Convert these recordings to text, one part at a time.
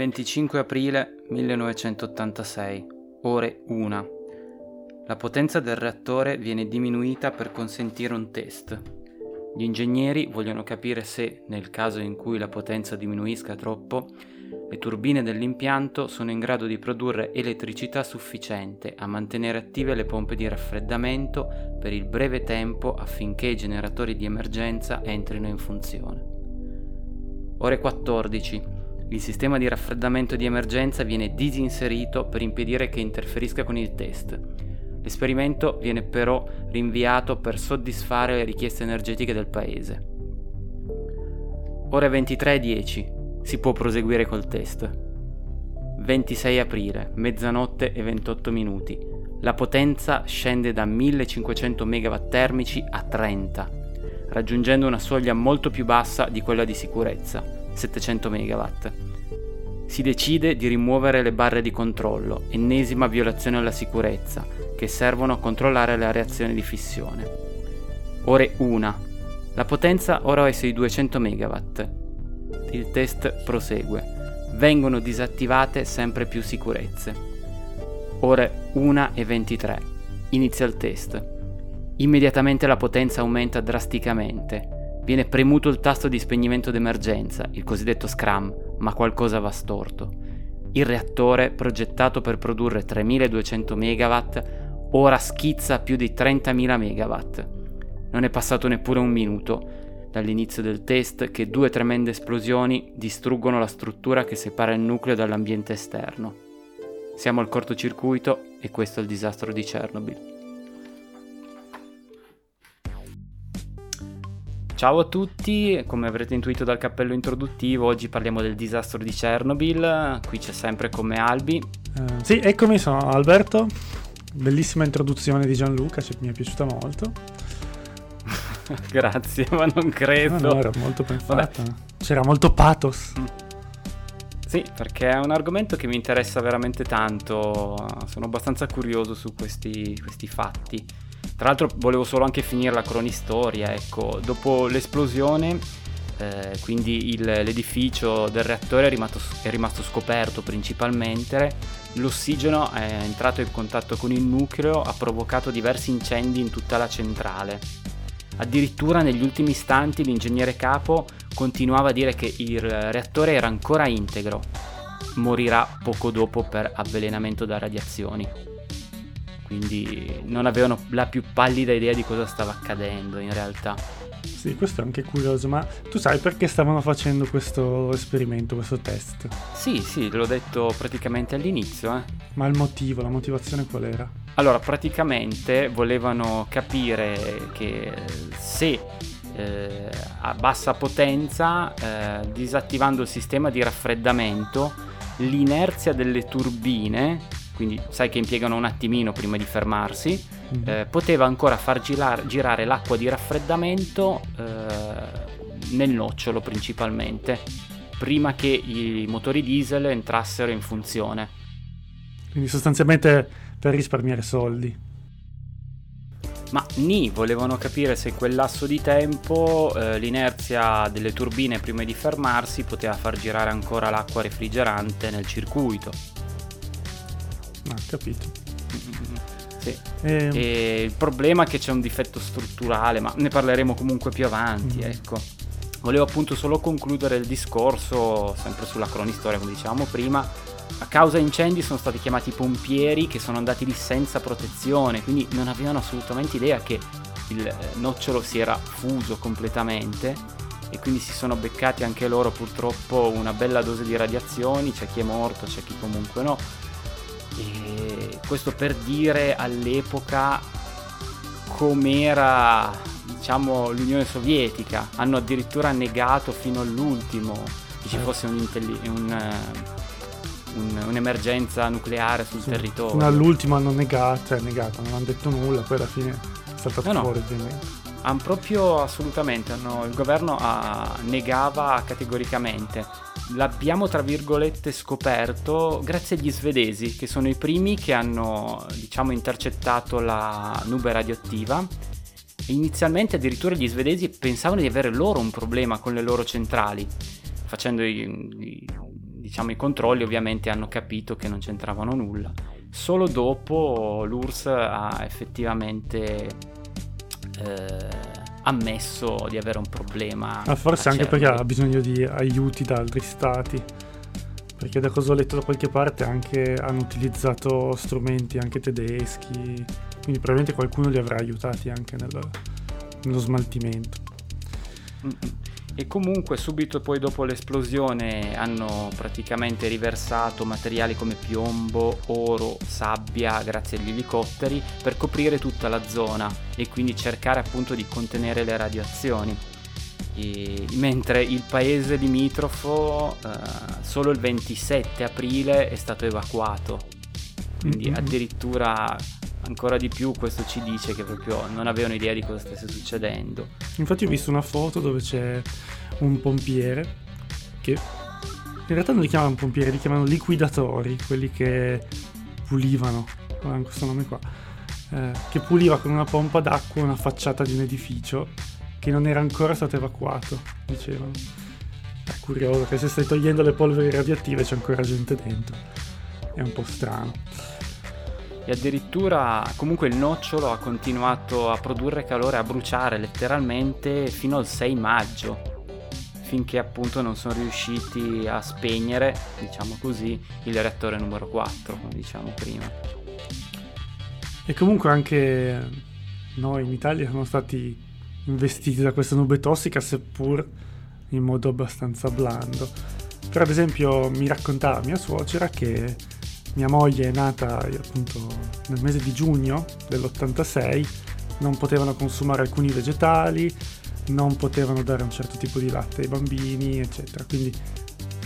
25 aprile 1986, ore 1. La potenza del reattore viene diminuita per consentire un test. Gli ingegneri vogliono capire se, nel caso in cui la potenza diminuisca troppo, le turbine dell'impianto sono in grado di produrre elettricità sufficiente a mantenere attive le pompe di raffreddamento per il breve tempo affinché i generatori di emergenza entrino in funzione. Ore 14 il sistema di raffreddamento di emergenza viene disinserito per impedire che interferisca con il test. L'esperimento viene però rinviato per soddisfare le richieste energetiche del paese. Ore 23.10. Si può proseguire col test. 26 aprile, mezzanotte e 28 minuti. La potenza scende da 1500 MW termici a 30, raggiungendo una soglia molto più bassa di quella di sicurezza, 700 MW. Si decide di rimuovere le barre di controllo, ennesima violazione alla sicurezza, che servono a controllare la reazione di fissione. Ore 1. La potenza ora è sui 200 MW. Il test prosegue. Vengono disattivate sempre più sicurezze. Ore 1 e 23. Inizia il test. Immediatamente la potenza aumenta drasticamente Viene premuto il tasto di spegnimento d'emergenza, il cosiddetto scram, ma qualcosa va storto. Il reattore, progettato per produrre 3200 MW, ora schizza a più di 30.000 MW. Non è passato neppure un minuto dall'inizio del test che due tremende esplosioni distruggono la struttura che separa il nucleo dall'ambiente esterno. Siamo al cortocircuito e questo è il disastro di Chernobyl. Ciao a tutti, come avrete intuito dal cappello introduttivo, oggi parliamo del disastro di Chernobyl. Qui c'è sempre come Albi. Uh, sì, eccomi, sono Alberto. Bellissima introduzione di Gianluca, cioè, mi è piaciuta molto. Grazie, ma non credo. No, no, era molto ben fatta. C'era molto pathos. Mm. Sì, perché è un argomento che mi interessa veramente tanto. Sono abbastanza curioso su questi, questi fatti. Tra l'altro volevo solo anche finire la cronistoria, ecco, dopo l'esplosione, eh, quindi il, l'edificio del reattore è rimasto, è rimasto scoperto principalmente, l'ossigeno è entrato in contatto con il nucleo, ha provocato diversi incendi in tutta la centrale. Addirittura negli ultimi istanti l'ingegnere capo continuava a dire che il reattore era ancora integro. Morirà poco dopo per avvelenamento da radiazioni quindi non avevano la più pallida idea di cosa stava accadendo in realtà. Sì, questo è anche curioso, ma tu sai perché stavano facendo questo esperimento, questo test? Sì, sì, l'ho detto praticamente all'inizio. Eh. Ma il motivo, la motivazione qual era? Allora, praticamente volevano capire che se eh, a bassa potenza, eh, disattivando il sistema di raffreddamento, l'inerzia delle turbine quindi sai che impiegano un attimino prima di fermarsi, mm-hmm. eh, poteva ancora far girar- girare l'acqua di raffreddamento eh, nel nocciolo principalmente, prima che i motori diesel entrassero in funzione. Quindi sostanzialmente per risparmiare soldi. Ma ni volevano capire se quel lasso di tempo eh, l'inerzia delle turbine prima di fermarsi poteva far girare ancora l'acqua refrigerante nel circuito. Ah, capito. Sì. E... Ehm. e... il problema è che c'è un difetto strutturale, ma ne parleremo comunque più avanti, mm. ecco. Volevo appunto solo concludere il discorso, sempre sulla cronistoria, come dicevamo prima. A causa incendi sono stati chiamati pompieri che sono andati lì senza protezione, quindi non avevano assolutamente idea che il eh, nocciolo si era fuso completamente e quindi si sono beccati anche loro purtroppo una bella dose di radiazioni, c'è chi è morto, c'è chi comunque no e questo per dire all'epoca com'era diciamo l'Unione Sovietica. Hanno addirittura negato fino all'ultimo che ci eh. fosse un un, un, un'emergenza nucleare sul sì. territorio. Fino all'ultimo hanno negato, cioè negato, non hanno detto nulla, poi alla fine è saltato no, fuori no. Hanno proprio assolutamente, hanno, il governo ha, negava categoricamente. L'abbiamo tra virgolette scoperto grazie agli svedesi che sono i primi che hanno diciamo intercettato la nube radioattiva. Inizialmente addirittura gli svedesi pensavano di avere loro un problema con le loro centrali. Facendo i, i, diciamo, i controlli ovviamente hanno capito che non c'entravano nulla. Solo dopo l'URSS ha effettivamente eh, ammesso di avere un problema. Ma forse anche perché ha bisogno di aiuti da altri stati. Perché da cosa ho letto da qualche parte anche hanno utilizzato strumenti anche tedeschi, quindi probabilmente qualcuno li avrà aiutati anche nel, nello smaltimento. Mm-mm. E comunque subito poi dopo l'esplosione hanno praticamente riversato materiali come piombo, oro, sabbia grazie agli elicotteri per coprire tutta la zona e quindi cercare appunto di contenere le radiazioni. E, mentre il paese limitrofo eh, solo il 27 aprile è stato evacuato. Quindi addirittura ancora di più questo ci dice che proprio non avevano idea di cosa stesse succedendo. Infatti ho visto una foto dove c'è un pompiere che in realtà non li chiamano pompieri, li chiamano liquidatori, quelli che pulivano, guarda questo nome qua, eh, che puliva con una pompa d'acqua una facciata di un edificio che non era ancora stato evacuato, dicevano. È curioso che se stai togliendo le polveri radioattive c'è ancora gente dentro. È un po' strano e addirittura comunque il nocciolo ha continuato a produrre calore, a bruciare letteralmente fino al 6 maggio, finché appunto non sono riusciti a spegnere, diciamo così, il reattore numero 4, come diciamo prima. E comunque anche noi in Italia siamo stati investiti da questa nube tossica, seppur in modo abbastanza blando. Però ad esempio mi raccontava mia suocera che mia moglie è nata appunto nel mese di giugno dell'86, non potevano consumare alcuni vegetali, non potevano dare un certo tipo di latte ai bambini, eccetera. Quindi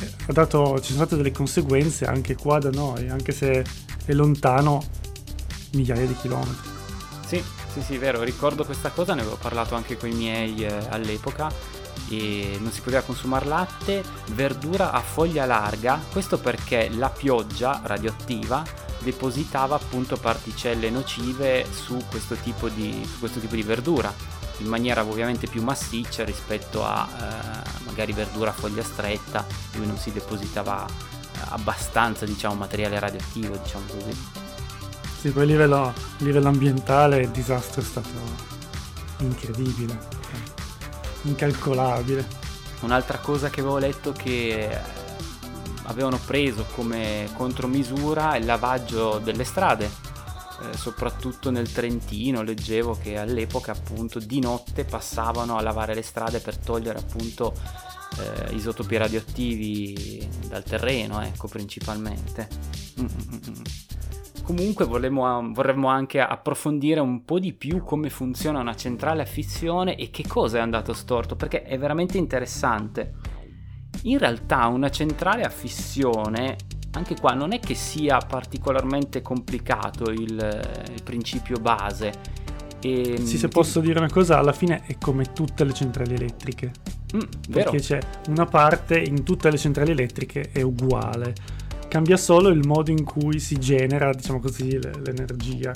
eh, dato, ci sono state delle conseguenze anche qua da noi, anche se è lontano migliaia di chilometri. Sì, sì, sì, vero, ricordo questa cosa, ne avevo parlato anche con i miei eh, all'epoca e non si poteva consumare latte, verdura a foglia larga, questo perché la pioggia radioattiva depositava appunto particelle nocive su questo tipo di, questo tipo di verdura in maniera ovviamente più massiccia rispetto a eh, magari verdura a foglia stretta dove non si depositava eh, abbastanza diciamo materiale radioattivo diciamo così. Sì poi a livello, a livello ambientale il disastro è stato incredibile incalcolabile. Un'altra cosa che avevo letto che avevano preso come contromisura il lavaggio delle strade, eh, soprattutto nel Trentino leggevo che all'epoca appunto di notte passavano a lavare le strade per togliere appunto eh, isotopi radioattivi dal terreno, ecco principalmente. Mm-mm-mm. Comunque vorremmo, vorremmo anche approfondire un po' di più come funziona una centrale a fissione e che cosa è andato storto, perché è veramente interessante. In realtà una centrale a fissione, anche qua non è che sia particolarmente complicato il, il principio base. E, sì, se posso dire una cosa, alla fine è come tutte le centrali elettriche. Mm, perché c'è una parte in tutte le centrali elettriche è uguale Cambia solo il modo in cui si genera, diciamo così, l'energia.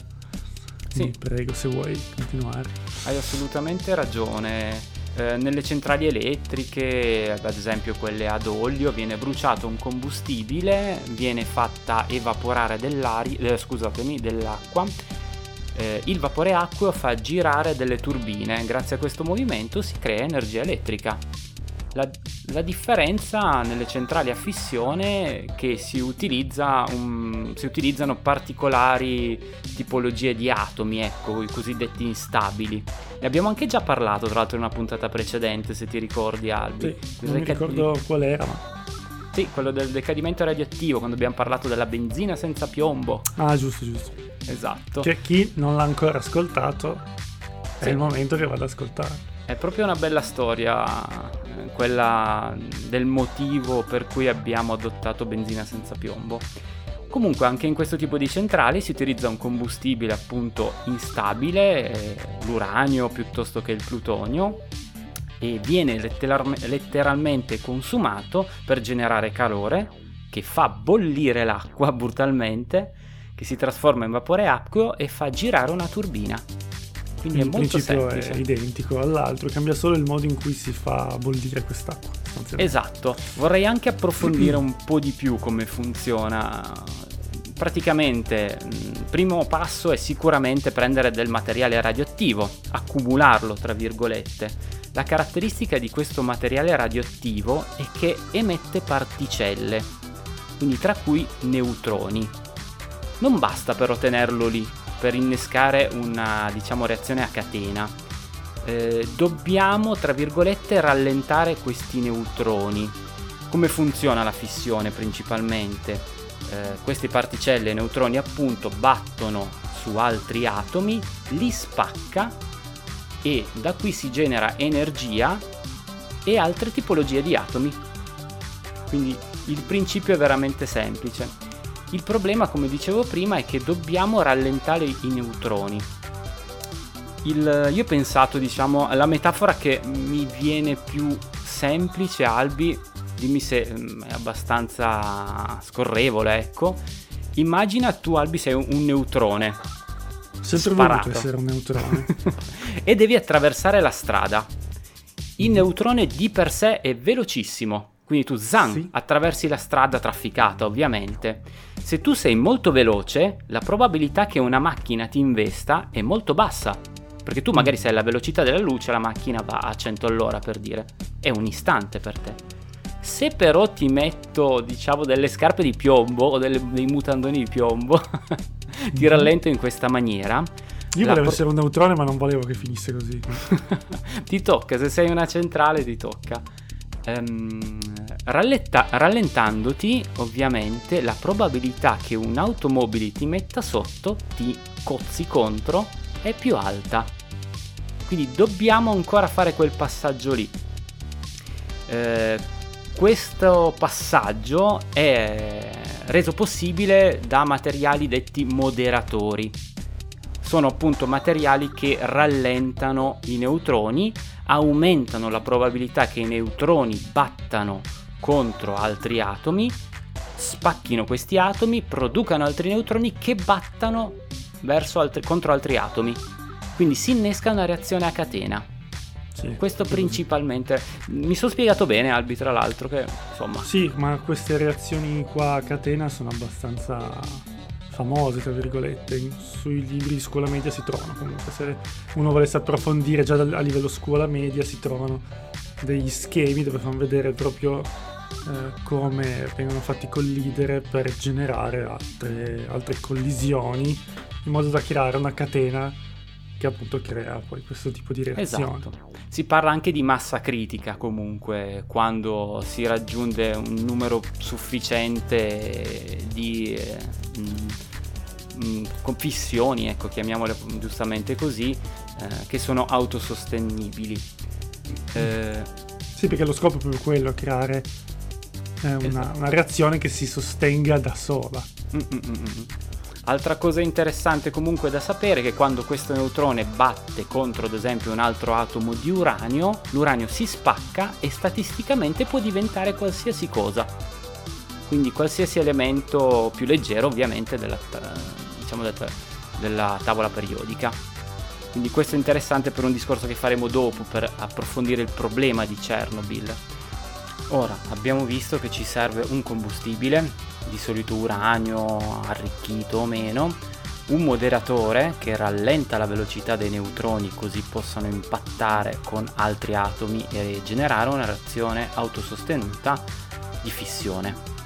Sì. prego, se vuoi continuare. Hai assolutamente ragione. Eh, nelle centrali elettriche, ad esempio quelle ad olio, viene bruciato un combustibile, viene fatta evaporare eh, scusatemi, dell'acqua. Eh, il vapore acqueo fa girare delle turbine, grazie a questo movimento si crea energia elettrica. La, la, differenza nelle centrali a fissione è che si, utilizza un, si, utilizzano particolari tipologie di atomi, ecco, i cosiddetti instabili. Ne abbiamo anche già parlato, tra l'altro, in una puntata precedente, se ti ricordi, Albi. Sì, non mi ricordo qual era, ma... Sì, quello del decadimento radioattivo, quando abbiamo parlato della benzina senza piombo. Ah, giusto, giusto. Esatto. Che chi non l'ha ancora ascoltato, è sì. il momento che vada ad ascoltare. È proprio una bella storia, quella del motivo per cui abbiamo adottato benzina senza piombo. Comunque anche in questo tipo di centrali si utilizza un combustibile appunto instabile, eh, l'uranio piuttosto che il plutonio, e viene letterar- letteralmente consumato per generare calore che fa bollire l'acqua brutalmente, che si trasforma in vapore acqueo e fa girare una turbina. Quindi il è molto principio semplice. è identico all'altro, cambia solo il modo in cui si fa bollire quest'acqua. Esatto, vorrei anche approfondire un po' di più come funziona. Praticamente, il primo passo è sicuramente prendere del materiale radioattivo, accumularlo, tra virgolette. La caratteristica di questo materiale radioattivo è che emette particelle, quindi tra cui neutroni. Non basta però tenerlo lì per innescare una diciamo, reazione a catena. Eh, dobbiamo, tra virgolette, rallentare questi neutroni. Come funziona la fissione principalmente? Eh, queste particelle, neutroni appunto, battono su altri atomi, li spacca e da qui si genera energia e altre tipologie di atomi. Quindi il principio è veramente semplice. Il problema, come dicevo prima, è che dobbiamo rallentare i neutroni. Il, io ho pensato, diciamo, alla metafora che mi viene più semplice, Albi, dimmi se mm, è abbastanza scorrevole, ecco. Immagina tu, Albi, sei un, un neutrone. Sempre sparato. voluto essere un neutrone. e devi attraversare la strada. Il neutrone di per sé è velocissimo, quindi tu zang, sì. attraversi la strada trafficata, ovviamente. Se tu sei molto veloce, la probabilità che una macchina ti investa è molto bassa. Perché tu magari sei alla velocità della luce, la macchina va a 100 all'ora per dire. È un istante per te. Se però ti metto, diciamo, delle scarpe di piombo o delle, dei mutandoni di piombo, ti mhm. rallento in questa maniera. Io volevo pro- essere un neutrone, ma non volevo che finisse così. ti tocca, se sei una centrale, ti tocca ehm, ralletta- rallentandoti ovviamente la probabilità che un'automobile ti metta sotto, ti cozzi contro, è più alta. Quindi dobbiamo ancora fare quel passaggio lì. Eh, questo passaggio è reso possibile da materiali detti moderatori. Sono appunto materiali che rallentano i neutroni aumentano la probabilità che i neutroni battano contro altri atomi, spacchino questi atomi, producano altri neutroni che battano altri, contro altri atomi. Quindi si innesca una reazione a catena. Sì, Questo principalmente. Mi sono spiegato bene, Albi, tra l'altro, che insomma. Sì, ma queste reazioni qua a catena sono abbastanza famose, tra virgolette, sui libri di scuola media si trovano. Comunque, se uno volesse approfondire già a livello scuola media si trovano degli schemi dove fanno vedere proprio eh, come vengono fatti collidere per generare altre, altre collisioni in modo da creare una catena che appunto crea poi questo tipo di reazione. Esatto. Si parla anche di massa critica comunque quando si raggiunge un numero sufficiente di eh, mh, fissioni, ecco, chiamiamole giustamente così, eh, che sono autosostenibili. Eh, sì, perché lo scopo è proprio quello, creare eh, una, esatto. una, reazione che si sostenga da sola. Mm-mm-mm. Altra cosa interessante comunque da sapere è che quando questo neutrone batte contro ad esempio un altro atomo di uranio, l'uranio si spacca e statisticamente può diventare qualsiasi cosa. Quindi qualsiasi elemento più leggero ovviamente della, diciamo, della tavola periodica. Quindi questo è interessante per un discorso che faremo dopo per approfondire il problema di Chernobyl. Ora abbiamo visto che ci serve un combustibile, di solito uranio arricchito o meno, un moderatore che rallenta la velocità dei neutroni così possano impattare con altri atomi e generare una reazione autosostenuta di fissione.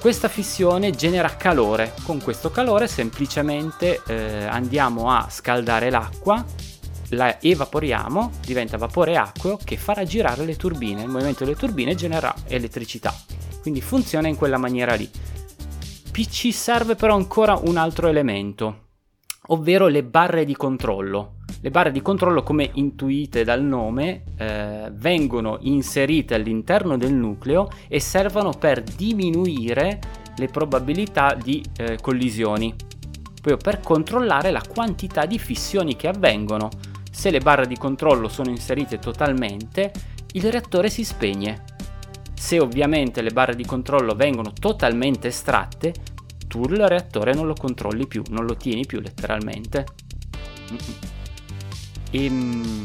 Questa fissione genera calore, con questo calore semplicemente eh, andiamo a scaldare l'acqua, la evaporiamo, diventa vapore acqueo che farà girare le turbine, il movimento delle turbine genera elettricità, quindi funziona in quella maniera lì. Ci serve però ancora un altro elemento, ovvero le barre di controllo. Le barre di controllo, come intuite dal nome, eh, vengono inserite all'interno del nucleo e servono per diminuire le probabilità di eh, collisioni, proprio per controllare la quantità di fissioni che avvengono. Se le barre di controllo sono inserite totalmente, il reattore si spegne. Se ovviamente le barre di controllo vengono totalmente estratte, tu il reattore non lo controlli più, non lo tieni più letteralmente. E, ehm,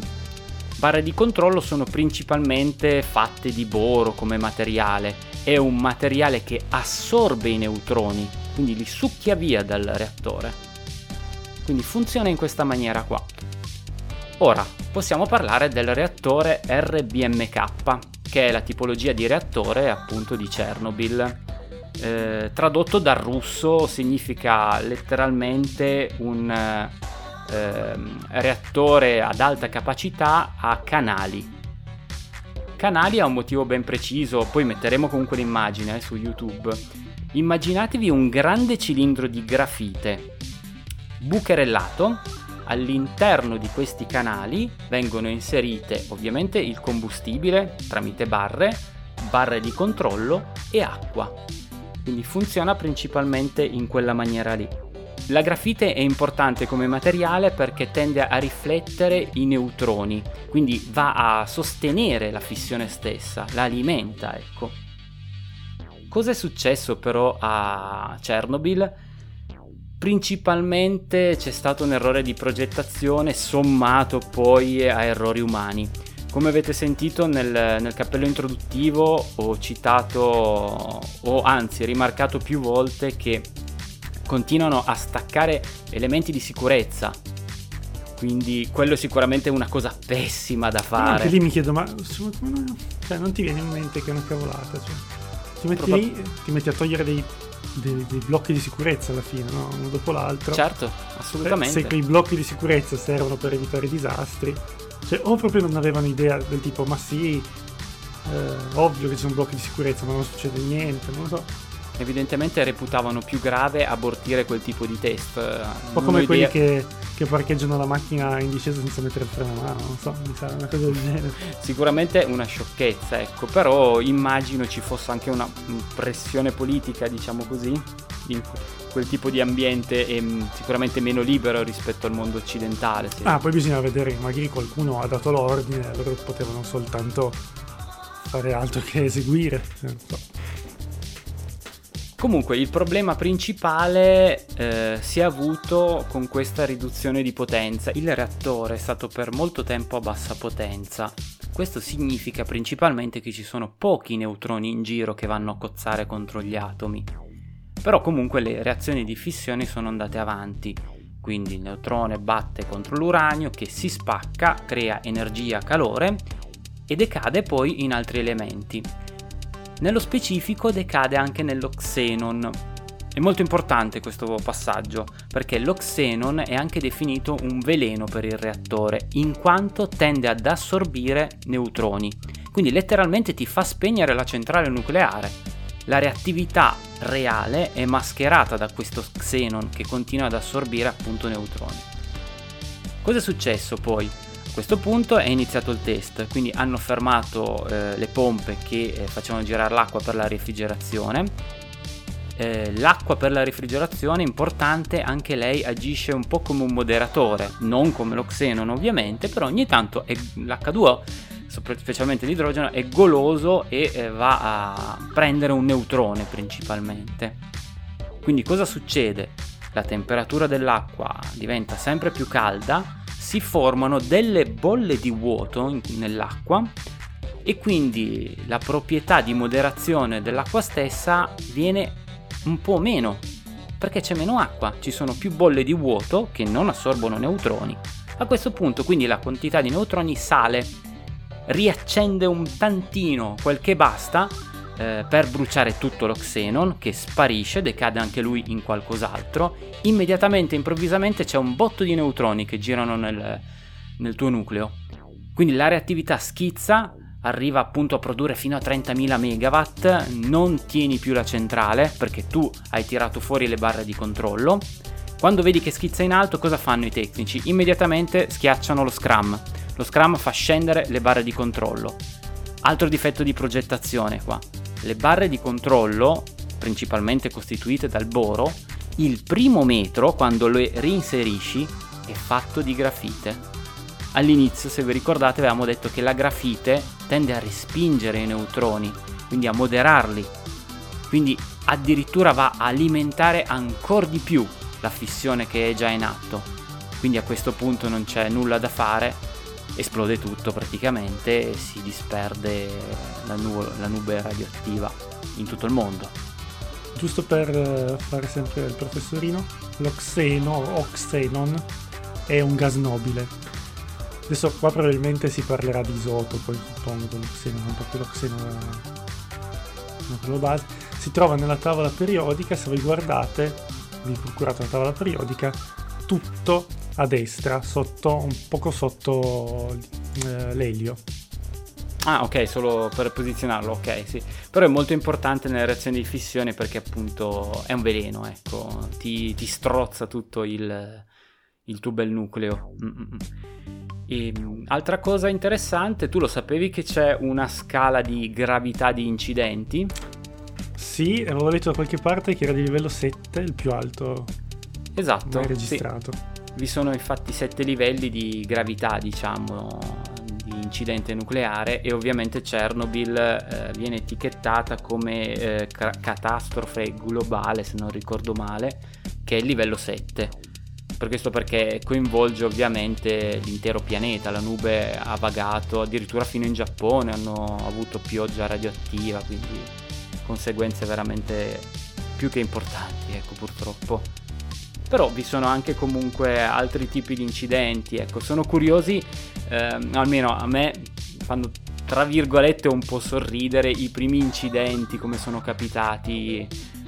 barre di controllo sono principalmente fatte di boro come materiale, è un materiale che assorbe i neutroni, quindi li succhia via dal reattore. Quindi funziona in questa maniera qua. Ora possiamo parlare del reattore RBMK, che è la tipologia di reattore appunto di Chernobyl. Eh, tradotto dal russo significa letteralmente un eh, reattore ad alta capacità a canali. Canali ha un motivo ben preciso, poi metteremo comunque l'immagine eh, su YouTube. Immaginatevi un grande cilindro di grafite bucherellato all'interno di questi canali vengono inserite ovviamente il combustibile tramite barre, barre di controllo e acqua. Quindi funziona principalmente in quella maniera lì. La grafite è importante come materiale perché tende a riflettere i neutroni, quindi va a sostenere la fissione stessa, la alimenta, ecco. Cosa è successo però a Chernobyl? Principalmente c'è stato un errore di progettazione sommato poi a errori umani. Come avete sentito nel, nel, cappello introduttivo ho citato o anzi rimarcato più volte che continuano a staccare elementi di sicurezza. Quindi quello è sicuramente una cosa pessima da fare. anche lì mi chiedo, ma cioè, non ti viene in mente che è una cavolata? Cioè, ti metti Probab- lì, ti metti a togliere dei, dei, dei, blocchi di sicurezza alla fine, no? uno dopo l'altro. Certo, assolutamente. Se, se quei blocchi di sicurezza servono per evitare disastri, cioè, o proprio non avevano idea del tipo, ma sì, eh, ovvio che ci sono blocchi di sicurezza, ma non succede niente, non lo so evidentemente reputavano più grave abortire quel tipo di test. Un po' come quelli che, che, parcheggiano la macchina in discesa senza mettere il freno a mano, non so, mi sa una cosa del genere. Sicuramente una sciocchezza, ecco, però immagino ci fosse anche una pressione politica, diciamo così, in quel tipo di ambiente è sicuramente meno libero rispetto al mondo occidentale. Sì. Ah, poi bisogna vedere, magari qualcuno ha dato l'ordine, allora potevano soltanto fare altro che eseguire. Non so. Comunque il problema principale eh, si è avuto con questa riduzione di potenza. Il reattore è stato per molto tempo a bassa potenza. Questo significa principalmente che ci sono pochi neutroni in giro che vanno a cozzare contro gli atomi. Però comunque le reazioni di fissione sono andate avanti. Quindi il neutrone batte contro l'uranio che si spacca, crea energia, calore e decade poi in altri elementi. Nello specifico decade anche nello xenon. È molto importante questo passaggio perché lo xenon è anche definito un veleno per il reattore in quanto tende ad assorbire neutroni. Quindi letteralmente ti fa spegnere la centrale nucleare. La reattività reale è mascherata da questo xenon che continua ad assorbire appunto neutroni. Cosa è successo poi? A questo punto è iniziato il test, quindi hanno fermato eh, le pompe che eh, facevano girare l'acqua per la refrigerazione. Eh, l'acqua per la refrigerazione, importante, anche lei agisce un po' come un moderatore, non come lo xenon ovviamente, però ogni tanto è, l'H2O, specialmente l'idrogeno, è goloso e eh, va a prendere un neutrone principalmente. Quindi cosa succede? La temperatura dell'acqua diventa sempre più calda si formano delle bolle di vuoto nell'acqua e quindi la proprietà di moderazione dell'acqua stessa viene un po' meno perché c'è meno acqua, ci sono più bolle di vuoto che non assorbono neutroni. A questo punto quindi la quantità di neutroni sale, riaccende un tantino quel che basta eh, per bruciare tutto lo xenon che sparisce, decade anche lui in qualcos'altro, immediatamente, improvvisamente c'è un botto di neutroni che girano nel, nel tuo nucleo. Quindi la reattività schizza, arriva appunto a produrre fino a 30.000 megawatt, non tieni più la centrale perché tu hai tirato fuori le barre di controllo. Quando vedi che schizza in alto, cosa fanno i tecnici? Immediatamente schiacciano lo scrum. Lo scrum fa scendere le barre di controllo. Altro difetto di progettazione qua. Le barre di controllo, principalmente costituite dal boro, il primo metro, quando le reinserisci, è fatto di grafite. All'inizio, se vi ricordate, avevamo detto che la grafite tende a respingere i neutroni, quindi a moderarli. Quindi addirittura va a alimentare ancora di più la fissione che è già in atto. Quindi a questo punto non c'è nulla da fare, esplode tutto praticamente e si disperde la, nu- la nube radioattiva in tutto il mondo. Giusto per eh, fare sempre il professorino, l'oxeno o oxenon è un gas nobile. Adesso qua probabilmente si parlerà di isotopo, suppongo, l'oxeno, non proprio l'oxeno quello base. Si trova nella tavola periodica, se voi guardate, vi procurate la tavola periodica, tutto a destra, sotto, un poco sotto eh, l'elio. Ah, ok, solo per posizionarlo, ok, sì. Però è molto importante nelle reazioni di fissione perché appunto è un veleno, ecco, ti, ti strozza tutto il, il tuo bel nucleo. Mm-mm. E, altra cosa interessante, tu lo sapevi che c'è una scala di gravità di incidenti? Sì, avevo letto da qualche parte che era di livello 7, il più alto esatto, mai registrato. Sì. Vi sono infatti 7 livelli di gravità, diciamo, di incidente nucleare e ovviamente Chernobyl eh, viene etichettata come eh, catastrofe globale, se non ricordo male, che è il livello 7 per questo perché coinvolge ovviamente l'intero pianeta, la nube ha vagato addirittura fino in Giappone, hanno avuto pioggia radioattiva, quindi conseguenze veramente più che importanti, ecco purtroppo. Però vi sono anche comunque altri tipi di incidenti, ecco, sono curiosi, ehm, almeno a me fanno tra virgolette un po' sorridere i primi incidenti come sono capitati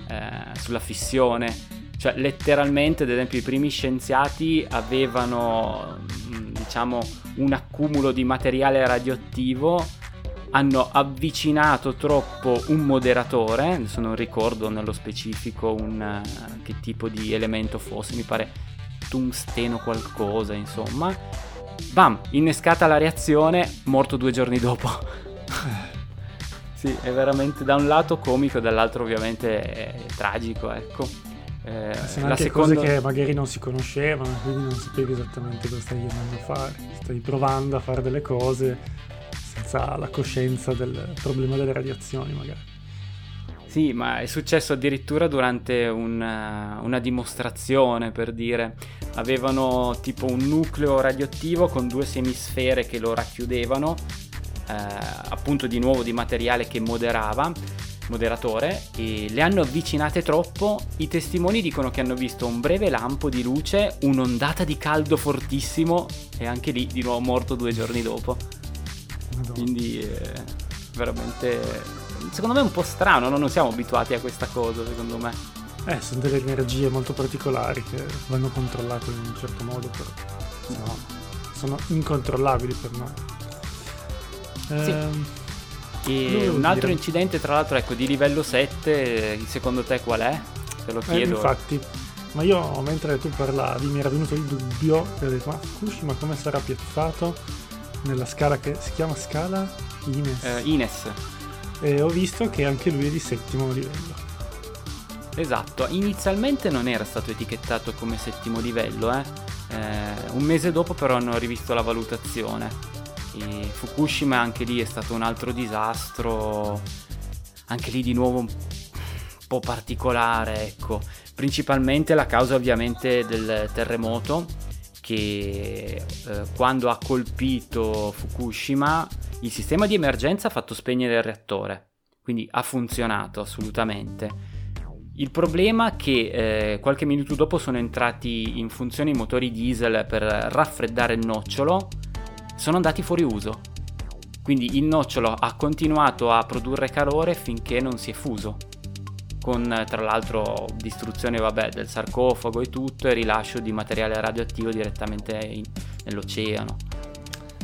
eh, sulla fissione. Cioè, letteralmente, ad esempio, i primi scienziati avevano, mm, diciamo, un accumulo di materiale radioattivo hanno avvicinato troppo un moderatore, adesso non ricordo nello specifico un, uh, che tipo di elemento fosse, mi pare tungsteno qualcosa, insomma. Bam, innescata la reazione, morto due giorni dopo. sì, è veramente da un lato comico, dall'altro ovviamente è tragico, ecco. Eh, sono anche seconda... cose che magari non si conoscevano, quindi non sapevi esattamente cosa stai andando a fare. Stai provando a fare delle cose senza la coscienza del problema delle radiazioni, magari. Sì, ma è successo addirittura durante una, una, dimostrazione, per dire. Avevano tipo un nucleo radioattivo con due semisfere che lo racchiudevano, eh, appunto di nuovo di materiale che moderava moderatore e le hanno avvicinate troppo. I testimoni dicono che hanno visto un breve lampo di luce, un'ondata di caldo fortissimo e anche lì di nuovo morto due giorni dopo. Madonna. Quindi eh, veramente secondo me è un po' strano, no? non siamo abituati a questa cosa, secondo me. Eh, sono delle energie molto particolari che vanno controllate in un certo modo, però no, sono incontrollabili per noi. Sì. Ehm, e un altro dire. incidente, tra l'altro, ecco, di livello 7, secondo te qual è? Te lo eh, chiedo. Eh, infatti, ma io mentre tu parlavi mi era venuto il dubbio e ho detto, ma Fukushima come sarà piazzato nella scala che si chiama scala Ines? Eh, Ines. E ho visto che anche lui è di settimo livello. Esatto, inizialmente non era stato etichettato come settimo livello, eh. Eh, un mese dopo però hanno rivisto la valutazione e Fukushima anche lì è stato un altro disastro, anche lì di nuovo un po' particolare, ecco. Principalmente la causa ovviamente del terremoto che eh, quando ha colpito Fukushima il sistema di emergenza ha fatto spegnere il reattore, quindi ha funzionato assolutamente. Il problema è che eh, qualche minuto dopo sono entrati in funzione i motori diesel per raffreddare il nocciolo sono andati fuori uso. Quindi il nocciolo ha continuato a produrre calore finché non si è fuso, con tra l'altro distruzione vabbè, del sarcofago e tutto e rilascio di materiale radioattivo direttamente in, nell'oceano.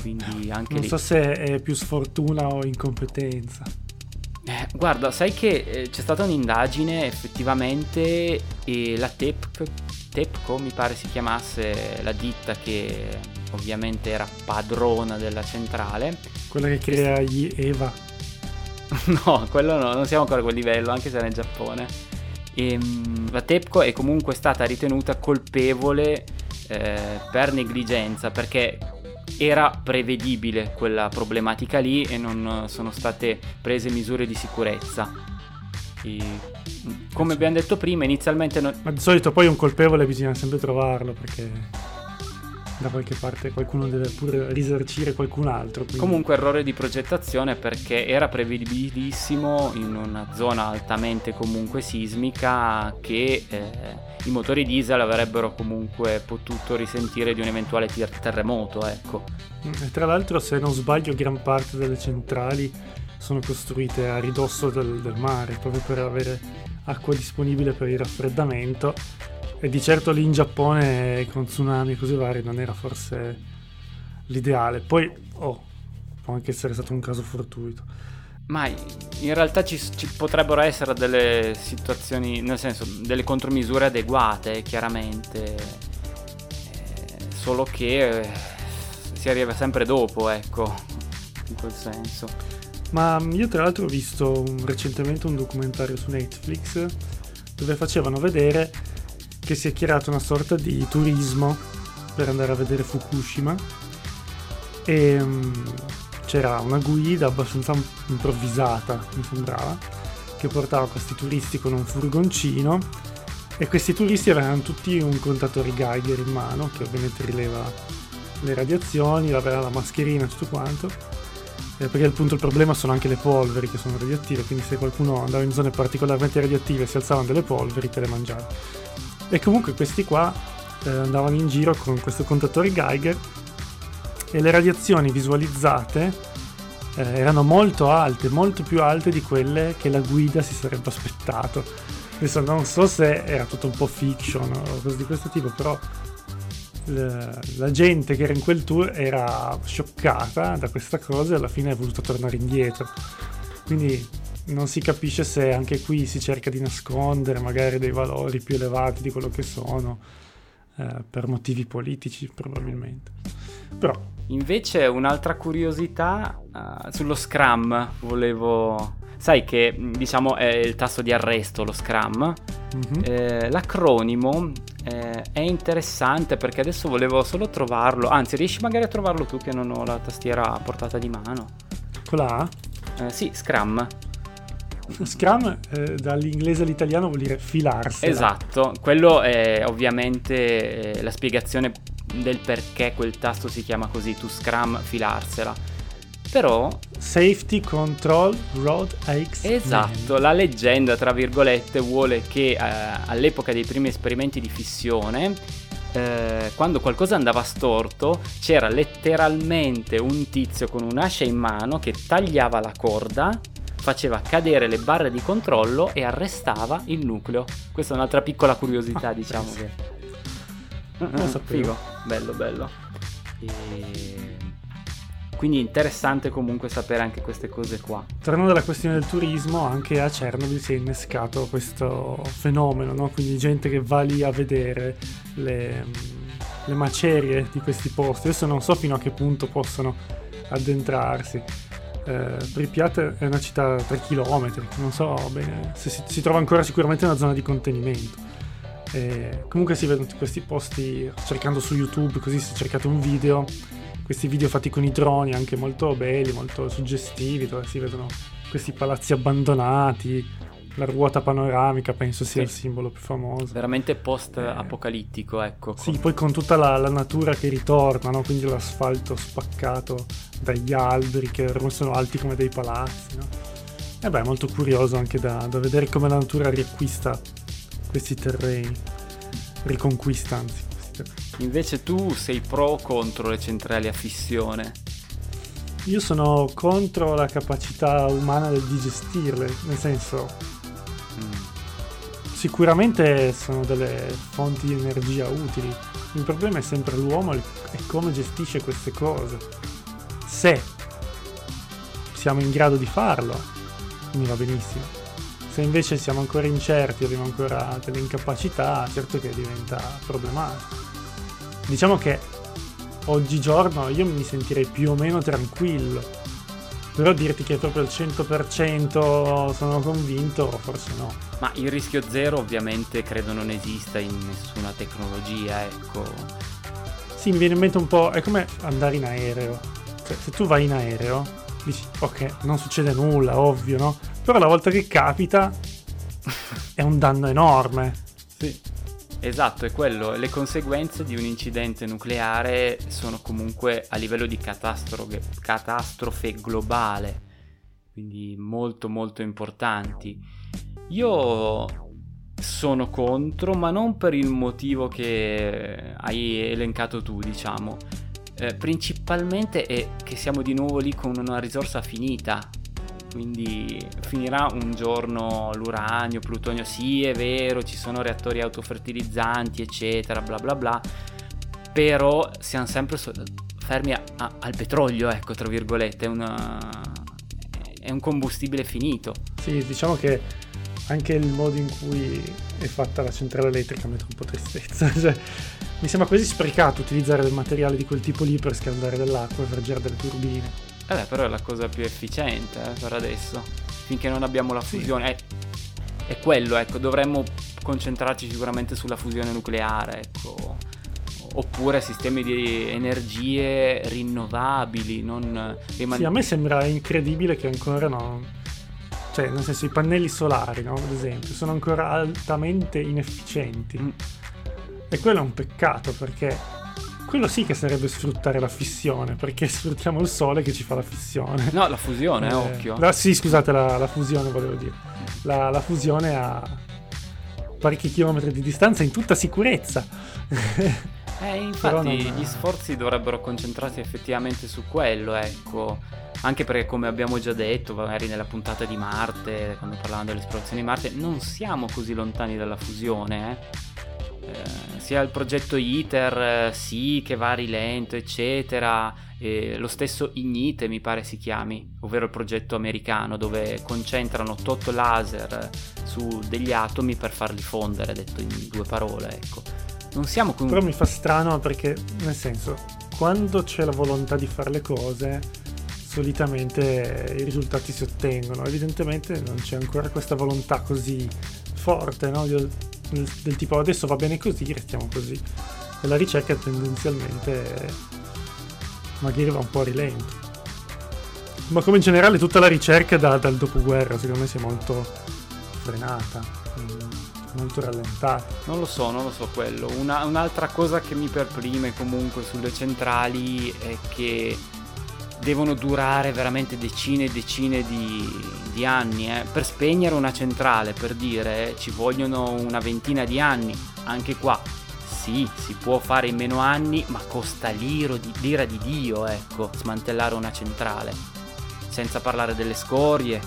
Quindi anche non lì... so se è più sfortuna o incompetenza. Eh, guarda, sai che eh, c'è stata un'indagine effettivamente e la TEPC, TEPCO mi pare si chiamasse la ditta che ovviamente era padrona della centrale. Quella che crea gli EVA. no, quello no, non siamo ancora a quel livello, anche se era in Giappone. E, ehm, la TEPCO è comunque stata ritenuta colpevole eh, per negligenza perché era prevedibile quella problematica lì e non sono state prese misure di sicurezza. E, come abbiamo detto prima, inizialmente... Non... Ma di solito poi un colpevole bisogna sempre trovarlo perché da qualche parte qualcuno deve pure risarcire qualcun altro. Quindi... Comunque errore di progettazione perché era prevedibilissimo in una zona altamente comunque sismica che eh, i motori diesel avrebbero comunque potuto risentire di un eventuale terremoto, ecco. Tra l'altro se non sbaglio gran parte delle centrali sono costruite a ridosso del, del mare proprio per avere acqua disponibile per il raffreddamento e di certo lì in Giappone con tsunami e cose varie non era forse l'ideale. Poi, oh, può anche essere stato un caso fortuito. Ma in realtà ci, ci, potrebbero essere delle situazioni, nel senso, delle contromisure adeguate, chiaramente. Eh, solo che eh, si arriva sempre dopo, ecco, in quel senso. Ma io tra l'altro ho visto un, recentemente un documentario su Netflix dove facevano vedere che si è creato una sorta di turismo per andare a vedere Fukushima e um, c'era una guida abbastanza improvvisata, mi sembrava, che portava questi turisti con un furgoncino e questi turisti avevano tutti un contatore Geiger in mano che ovviamente rileva le radiazioni, aveva la mascherina e tutto quanto. Eh, perché appunto il problema sono anche le polveri che sono radioattive, quindi se qualcuno andava in zone particolarmente radioattive e si alzavano delle polveri te le mangiava. E comunque questi qua eh, andavano in giro con questo contatore Geiger e le radiazioni visualizzate eh, erano molto alte, molto più alte di quelle che la guida si sarebbe aspettato. Adesso non so se era tutto un po' fiction o cose di questo tipo, però la, gente che era in quel tour era scioccata da questa cosa e alla fine è voluta tornare indietro. Quindi non si capisce se anche qui si cerca di nascondere magari dei valori più elevati di quello che sono, eh, per motivi politici probabilmente. Però... Invece un'altra curiosità uh, sullo Scrum volevo... Sai che diciamo è il tasto di arresto lo Scrum. Mm-hmm. Eh, l'acronimo eh, è interessante perché adesso volevo solo trovarlo. Anzi, riesci magari a trovarlo tu che non ho la tastiera a portata di mano. Con la A? Eh, sì, Scrum. Scrum eh, dall'inglese all'italiano vuol dire filarsi. Esatto, quello è ovviamente eh, la spiegazione del perché quel tasto si chiama così, to Scrum filarsela. Però... Safety Control Road AX. Esatto, la leggenda, tra virgolette, vuole che eh, all'epoca dei primi esperimenti di fissione eh, quando qualcosa andava storto c'era letteralmente un tizio con un'ascia in mano che tagliava la corda faceva cadere le barre di controllo e arrestava il nucleo. Questa è un'altra piccola curiosità, ah, diciamo che. Non sapevo. Figo, bello, bello. E... Quindi interessante comunque sapere anche queste cose qua. Tornando alla questione del turismo, anche a Chernobyl si è innescato questo fenomeno, no? Quindi gente che va lì a vedere le, le macerie di questi posti. Adesso non so fino a che punto possono addentrarsi eh, Pripyat è una città a 3 km, non so bene, se si, si, trova ancora sicuramente una zona di contenimento. E comunque si vedono questi posti cercando su YouTube, così se cercate un video, questi video fatti con i droni anche molto belli, molto suggestivi, dove si vedono questi palazzi abbandonati, la ruota panoramica penso sia sì. il simbolo più famoso. Veramente post-apocalittico, ecco. Sì, poi con tutta la, la natura che ritorna, no? quindi l'asfalto spaccato dagli alberi che ormai sono alti come dei palazzi. No? E beh, è molto curioso anche da, da vedere come la natura riacquista questi terreni, riconquista anzi. Invece tu sei pro o contro le centrali a fissione? Io sono contro la capacità umana di gestirle, nel senso Sicuramente sono delle fonti di energia utili. Il problema è sempre l'uomo e come gestisce queste cose. Se siamo in grado di farlo, mi va benissimo. Se invece siamo ancora incerti, abbiamo ancora delle incapacità, certo che diventa problematico. Diciamo che oggigiorno io mi sentirei più o meno tranquillo però dirti che proprio al 100% sono convinto, forse no. Ma il rischio zero ovviamente credo non esista in nessuna tecnologia, ecco. Sì, mi viene in mente un po', è come andare in aereo. Cioè, se tu vai in aereo, dici, ok, non succede nulla, ovvio, no? Però la volta che capita è un danno enorme. Esatto, è quello. Le conseguenze di un incidente nucleare sono comunque a livello di catastrofe, catastrofe globale, quindi molto molto importanti. Io sono contro, ma non per il motivo che hai elencato tu, diciamo. Eh, principalmente è che siamo di nuovo lì con una risorsa finita quindi finirà un giorno l'uranio, plutonio, sì è vero, ci sono reattori autofertilizzanti, eccetera, bla bla bla, però siamo sempre so- fermi a- a- al petrolio, ecco, tra virgolette, è, una... è un combustibile finito. Sì, diciamo che anche il modo in cui è fatta la centrale elettrica mette un po' tristezza, cioè, mi sembra quasi sprecato utilizzare del materiale di quel tipo lì per scaldare dell'acqua e per girare delle turbine. Beh, però è la cosa più efficiente eh, per adesso. Finché non abbiamo la fusione. Sì. È, è, quello, ecco, dovremmo concentrarci sicuramente sulla fusione nucleare, ecco. Oppure sistemi di energie rinnovabili, non... Riman- sì, a me sembra incredibile che ancora no... Cioè, nel senso, i pannelli solari, no? Ad esempio, sono ancora altamente inefficienti. Mm. E quello è un peccato perché quello sì che sarebbe sfruttare la fissione, perché sfruttiamo il sole che ci fa la fissione. No, la fusione, eh, occhio. La, sì, scusate, la, la, fusione volevo dire. La, la, fusione a parecchi chilometri di distanza in tutta sicurezza. Eh, infatti non... gli sforzi dovrebbero concentrarsi effettivamente su quello, ecco. Anche perché, come abbiamo già detto, magari nella puntata di Marte, quando parlavamo dell'esplorazione di Marte, non siamo così lontani dalla fusione, eh eh, sia il progetto ITER, eh, sì, che va a rilento, eccetera, e lo stesso Ignite mi pare si chiami, ovvero il progetto americano dove concentrano tot laser su degli atomi per farli fondere, detto in due parole, ecco. Non siamo con... Però mi fa strano perché, nel senso, quando c'è la volontà di fare le cose, solitamente i risultati si ottengono. Evidentemente non c'è ancora questa volontà così forte, no? Del tipo adesso va bene così, restiamo così. E la ricerca tendenzialmente magari va un po' a rilento. Ma come in generale tutta la ricerca da, dal dopoguerra secondo me si è molto frenata, mm, molto rallentata. Non lo so, non lo so quello. Una, un'altra cosa che mi perprime comunque sulle centrali è che devono durare veramente decine e decine di, di anni. Eh. Per spegnere una centrale, per dire, ci vogliono una ventina di anni. Anche qua, sì, si può fare in meno anni, ma costa l'ira di, l'ira di Dio, ecco, smantellare una centrale. Senza parlare delle scorie,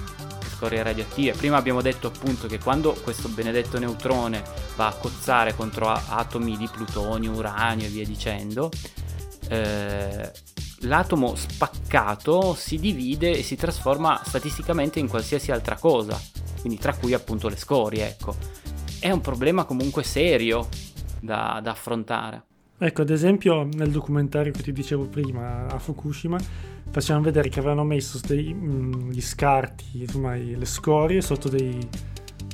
scorie radioattive. Prima abbiamo detto appunto che quando questo benedetto neutrone va a cozzare contro atomi di plutonio, uranio e via dicendo, eh, l'atomo spaccato si divide e si trasforma statisticamente in qualsiasi altra cosa, quindi tra cui appunto le scorie, ecco. È un problema comunque serio da, da affrontare. Ecco, ad esempio nel documentario che ti dicevo prima a Fukushima facevano vedere che avevano messo dei, mh, gli scarti, insomma le scorie sotto dei...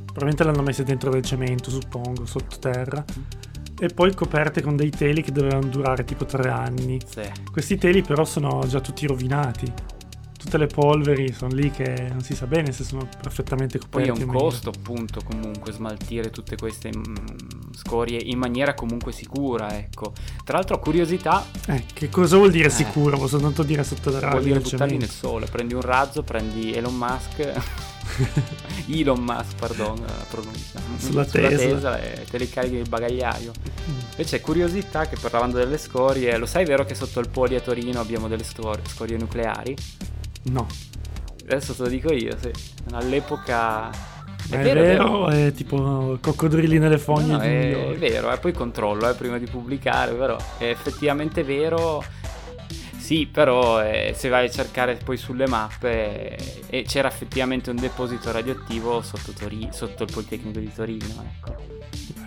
probabilmente l'hanno messe dentro del cemento, suppongo, sottoterra e poi coperte con dei teli che dovevano durare tipo tre anni. Sì. Questi teli però sono già tutti rovinati. Tutte le polveri sono lì che non si sa bene se sono perfettamente coperti. Poi è un costo appunto comunque smaltire tutte queste mm, scorie in maniera comunque sicura, ecco. Tra l'altro curiosità... Eh, che cosa vuol dire eh. sicuro? Vuol soltanto dire sotto la Vuol dire buttarli nel sole, prendi un razzo, prendi Elon Musk... Elon Musk, pardon, la pronuncia. Sulla, Sulla Tesla. Tesla e te li carichi il bagagliaio. Invece curiosità che parlando delle scorie, lo sai vero che sotto il poli a Torino abbiamo delle scorie nucleari? No. Adesso te lo dico io, sì. All'epoca è, è vero, vero, è tipo coccodrilli nelle fogne. No, è, è, vero, eh, poi controllo eh, prima di pubblicare, però è effettivamente vero sì, però eh, se vai a cercare poi sulle mappe eh, c'era effettivamente un deposito radioattivo sotto, Tori- sotto il Politecnico di Torino, ecco.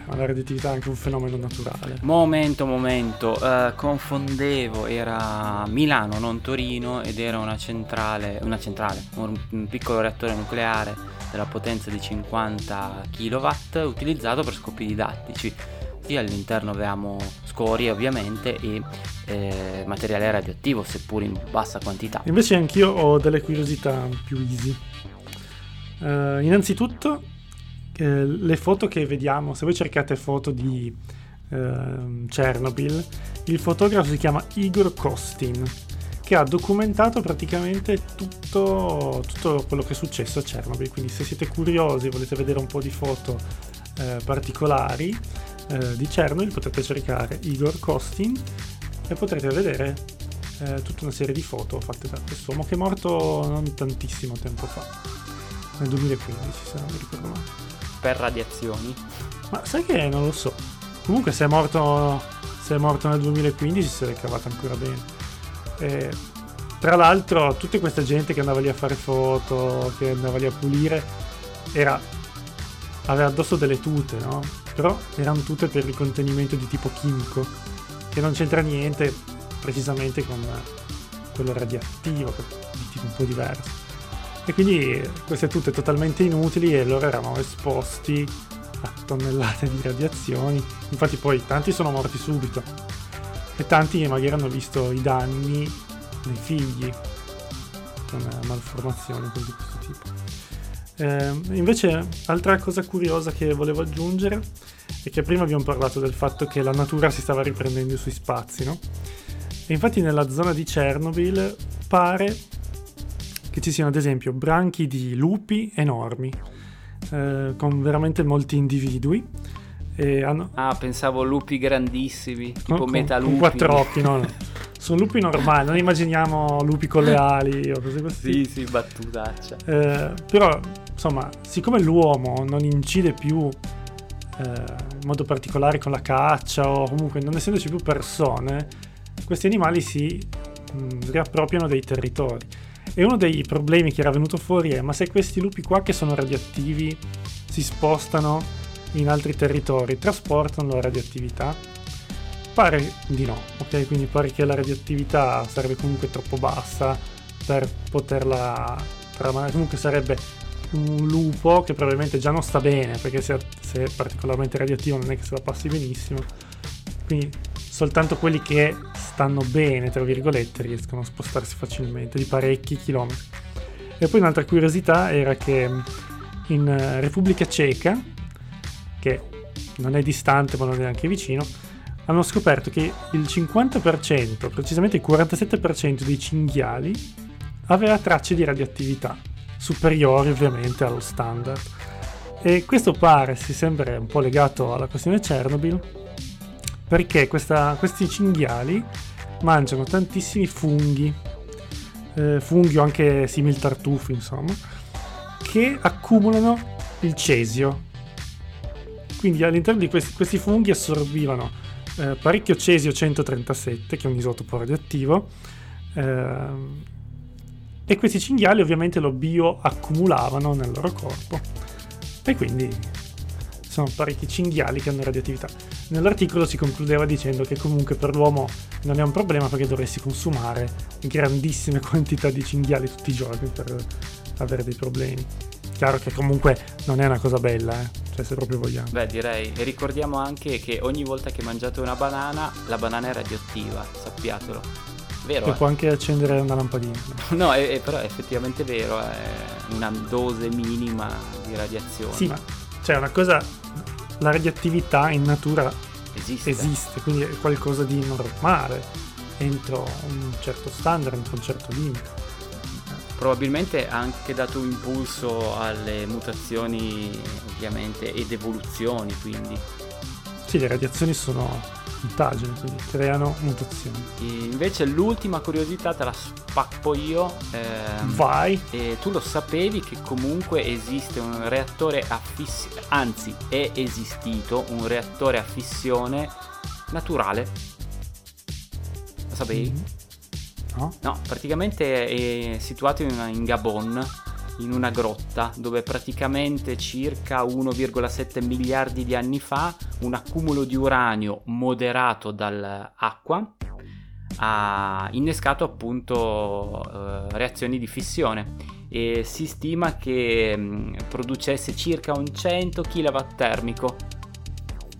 Ma la radioattività è anche un fenomeno naturale. Momento, momento, uh, confondevo, era Milano, non Torino, ed era una centrale, una centrale, un, un piccolo reattore nucleare della potenza di 50 kW utilizzato per scopi didattici sì, all'interno avevamo scorie ovviamente e eh, materiale radioattivo, seppur in bassa quantità. Invece anch'io ho delle curiosità più easy. Uh, innanzitutto, eh, le foto che vediamo, se voi cercate foto di eh, Chernobyl, il fotografo si chiama Igor Kostin, che ha documentato praticamente tutto, tutto quello che è successo a Chernobyl. Quindi se siete curiosi, volete vedere un po' di foto eh, particolari eh, di Chernobyl, potete cercare Igor Kostin e potrete vedere eh, tutta una serie di foto fatte da quest'uomo che è morto non tantissimo tempo fa, nel 2015 se non mi ricordo male per radiazioni? Ma sai che non lo so. Comunque se è morto, se è morto nel 2015 si è cavato ancora bene. E, tra l'altro tutta questa gente che andava lì a fare foto, che andava lì a pulire, era, aveva addosso delle tute, no? Però erano tute per il contenimento di tipo chimico, che non c'entra niente precisamente con quello radioattivo, di tipo un po' diverso. E quindi queste tutte totalmente inutili e loro erano esposti a tonnellate di radiazioni. Infatti poi tanti sono morti subito e tanti magari hanno visto i danni nei figli con malformazioni di questo tipo. Eh, invece, altra cosa curiosa che volevo aggiungere è che prima abbiamo parlato del fatto che la natura si stava riprendendo sui spazi, no? E infatti nella zona di Chernobyl pare che ci siano ad esempio branchi di lupi enormi, eh, con veramente molti individui. Hanno... Ah, pensavo lupi grandissimi, tipo con, metalupi. Con quattro occhi, no, no. Sono lupi normali, non immaginiamo lupi con le ali o cose così. Sì, sì, battutaccia. Eh, però, insomma, siccome l'uomo non incide più eh, in modo particolare con la caccia o comunque non essendoci più persone, questi animali si mh, mm, riappropriano dei territori. E uno dei problemi che era venuto fuori è: ma se questi lupi qua che sono radioattivi si spostano in altri territori, trasportano la radioattività? Pare di no, ok? Quindi pare che la radioattività sarebbe comunque troppo bassa per poterla tramare. Comunque sarebbe un lupo che probabilmente già non sta bene, perché se, se è particolarmente radioattivo non è che se la passi benissimo. Quindi soltanto quelli che stanno bene, tra virgolette, riescono a spostarsi facilmente di parecchi chilometri. E poi un'altra curiosità era che in eh, Repubblica Ceca, che non è distante ma non è neanche vicino, hanno scoperto che il 50%, precisamente il 47% dei cinghiali aveva tracce di radioattività, superiori ovviamente allo standard. E questo pare si sembra un po' legato alla questione Chernobyl, perché questa, questi cinghiali mangiano tantissimi funghi, eh, funghi o anche simili tartufi, insomma, che accumulano il cesio. Quindi all'interno di questi, questi funghi assorbivano eh, parecchio cesio 137, che è un isotopo radioattivo, eh, e questi cinghiali ovviamente lo bioaccumulavano nel loro corpo. E quindi sono parecchi cinghiali che hanno radioattività. Nell'articolo si concludeva dicendo che comunque per l'uomo non è un problema perché dovresti consumare grandissime quantità di cinghiali tutti i giorni per avere dei problemi. Chiaro che comunque non è una cosa bella, eh? cioè se proprio vogliamo. Beh, direi, e ricordiamo anche che ogni volta che mangiate una banana, la banana è radioattiva, sappiatelo. Vero? E eh? può anche accendere una lampadina. no, è, è, però è effettivamente vero, è una dose minima di radiazione. Sì, ma cioè una cosa la radioattività in natura esiste. esiste, quindi è qualcosa di normale entro un certo standard, entro un certo limite. Probabilmente ha anche dato un impulso alle mutazioni, ovviamente, ed evoluzioni, quindi. Sì, le radiazioni sono mutagene, quindi creano mutazioni. E invece l'ultima curiosità te la spappo io. Ehm, Vai! E tu lo sapevi che comunque esiste un reattore a fissione, anzi è esistito un reattore a fissione naturale. Lo sapevi? Mm-hmm. No? No, praticamente è situato in, in Gabon in una grotta dove praticamente circa 1,7 miliardi di anni fa un accumulo di uranio moderato dall'acqua ha innescato appunto eh, reazioni di fissione e si stima che mh, mm, producesse circa un 100 kW termico.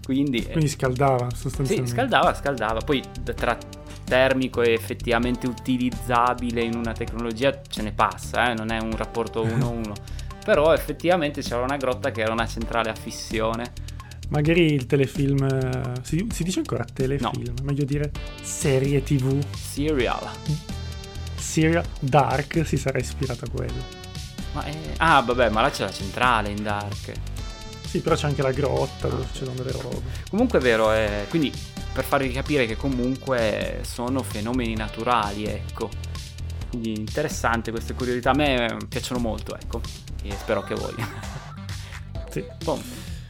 Quindi, quindi scaldava sostanzialmente. Sì scaldava scaldava. Poi tra termico e effettivamente utilizzabile in una tecnologia ce ne passa, eh? non è un rapporto 1-1. Però effettivamente c'era una grotta che era una centrale a fissione. Magari il telefilm. eh, Si, si dice ancora telefilm? Meglio dire serie tv. Serial. Serial Dark si sarà ispirato a quello. È- Ah, vabbè, ma là c'è la centrale in Dark. Sì, però c'è anche la grotta dove succedono delle robe. Comunque è vero, eh, quindi per farvi capire che comunque sono fenomeni naturali, ecco. Quindi interessante queste curiosità, a me piacciono molto, ecco. E spero che voi. Sì. Boh,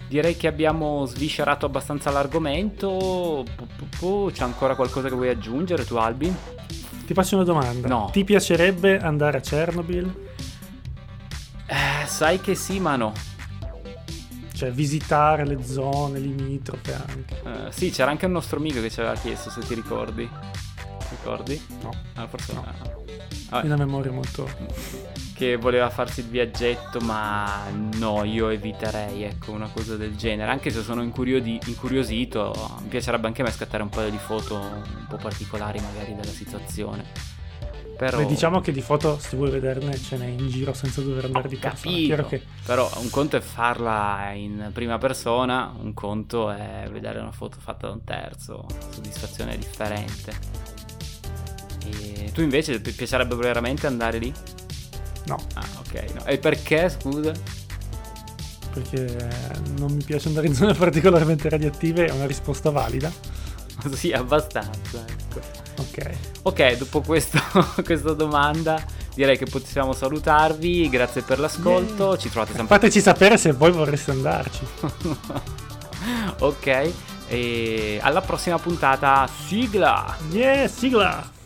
direi che abbiamo sviscerato abbastanza l'argomento. C'è ancora qualcosa che vuoi aggiungere tu, Albi? Ti faccio una domanda. No. Ti piacerebbe andare a Chernobyl? Eh, sai che sì, ma no. Cioè visitare le zone limitrofe anche. Eh, sì, c'era anche un nostro amico che ci aveva chiesto, se ti ricordi. Ricordi? No. Ah, forse no. No. Vabbè. Una memoria molto... che voleva farsi il viaggetto, ma no, io eviterei, ecco, una cosa del genere. Anche se sono incuriodi- incuriosito, mi piacerebbe anche a me scattare un paio di foto un po' particolari magari della situazione. Però... Beh, diciamo che di foto, se vuoi vederne, ce n'è in giro senza dover andare Ho di persona. che però un conto è farla in prima persona, un conto è vedere una foto fatta da un terzo, soddisfazione differente. E tu invece ti piacerebbe veramente andare lì? no, Ah, ok. no. E perché, scusa? perché non mi piace andare in zone particolarmente radioattive, è una risposta valida. Sì, abbastanza. Ecco. Ok. Ok, dopo questo, questa domanda direi che possiamo salutarvi. Grazie per l'ascolto. Yeah. Ci trovate sempre. Fateci sapere se voi vorreste andarci. ok, e alla prossima puntata. Sigla! Yeah, sigla!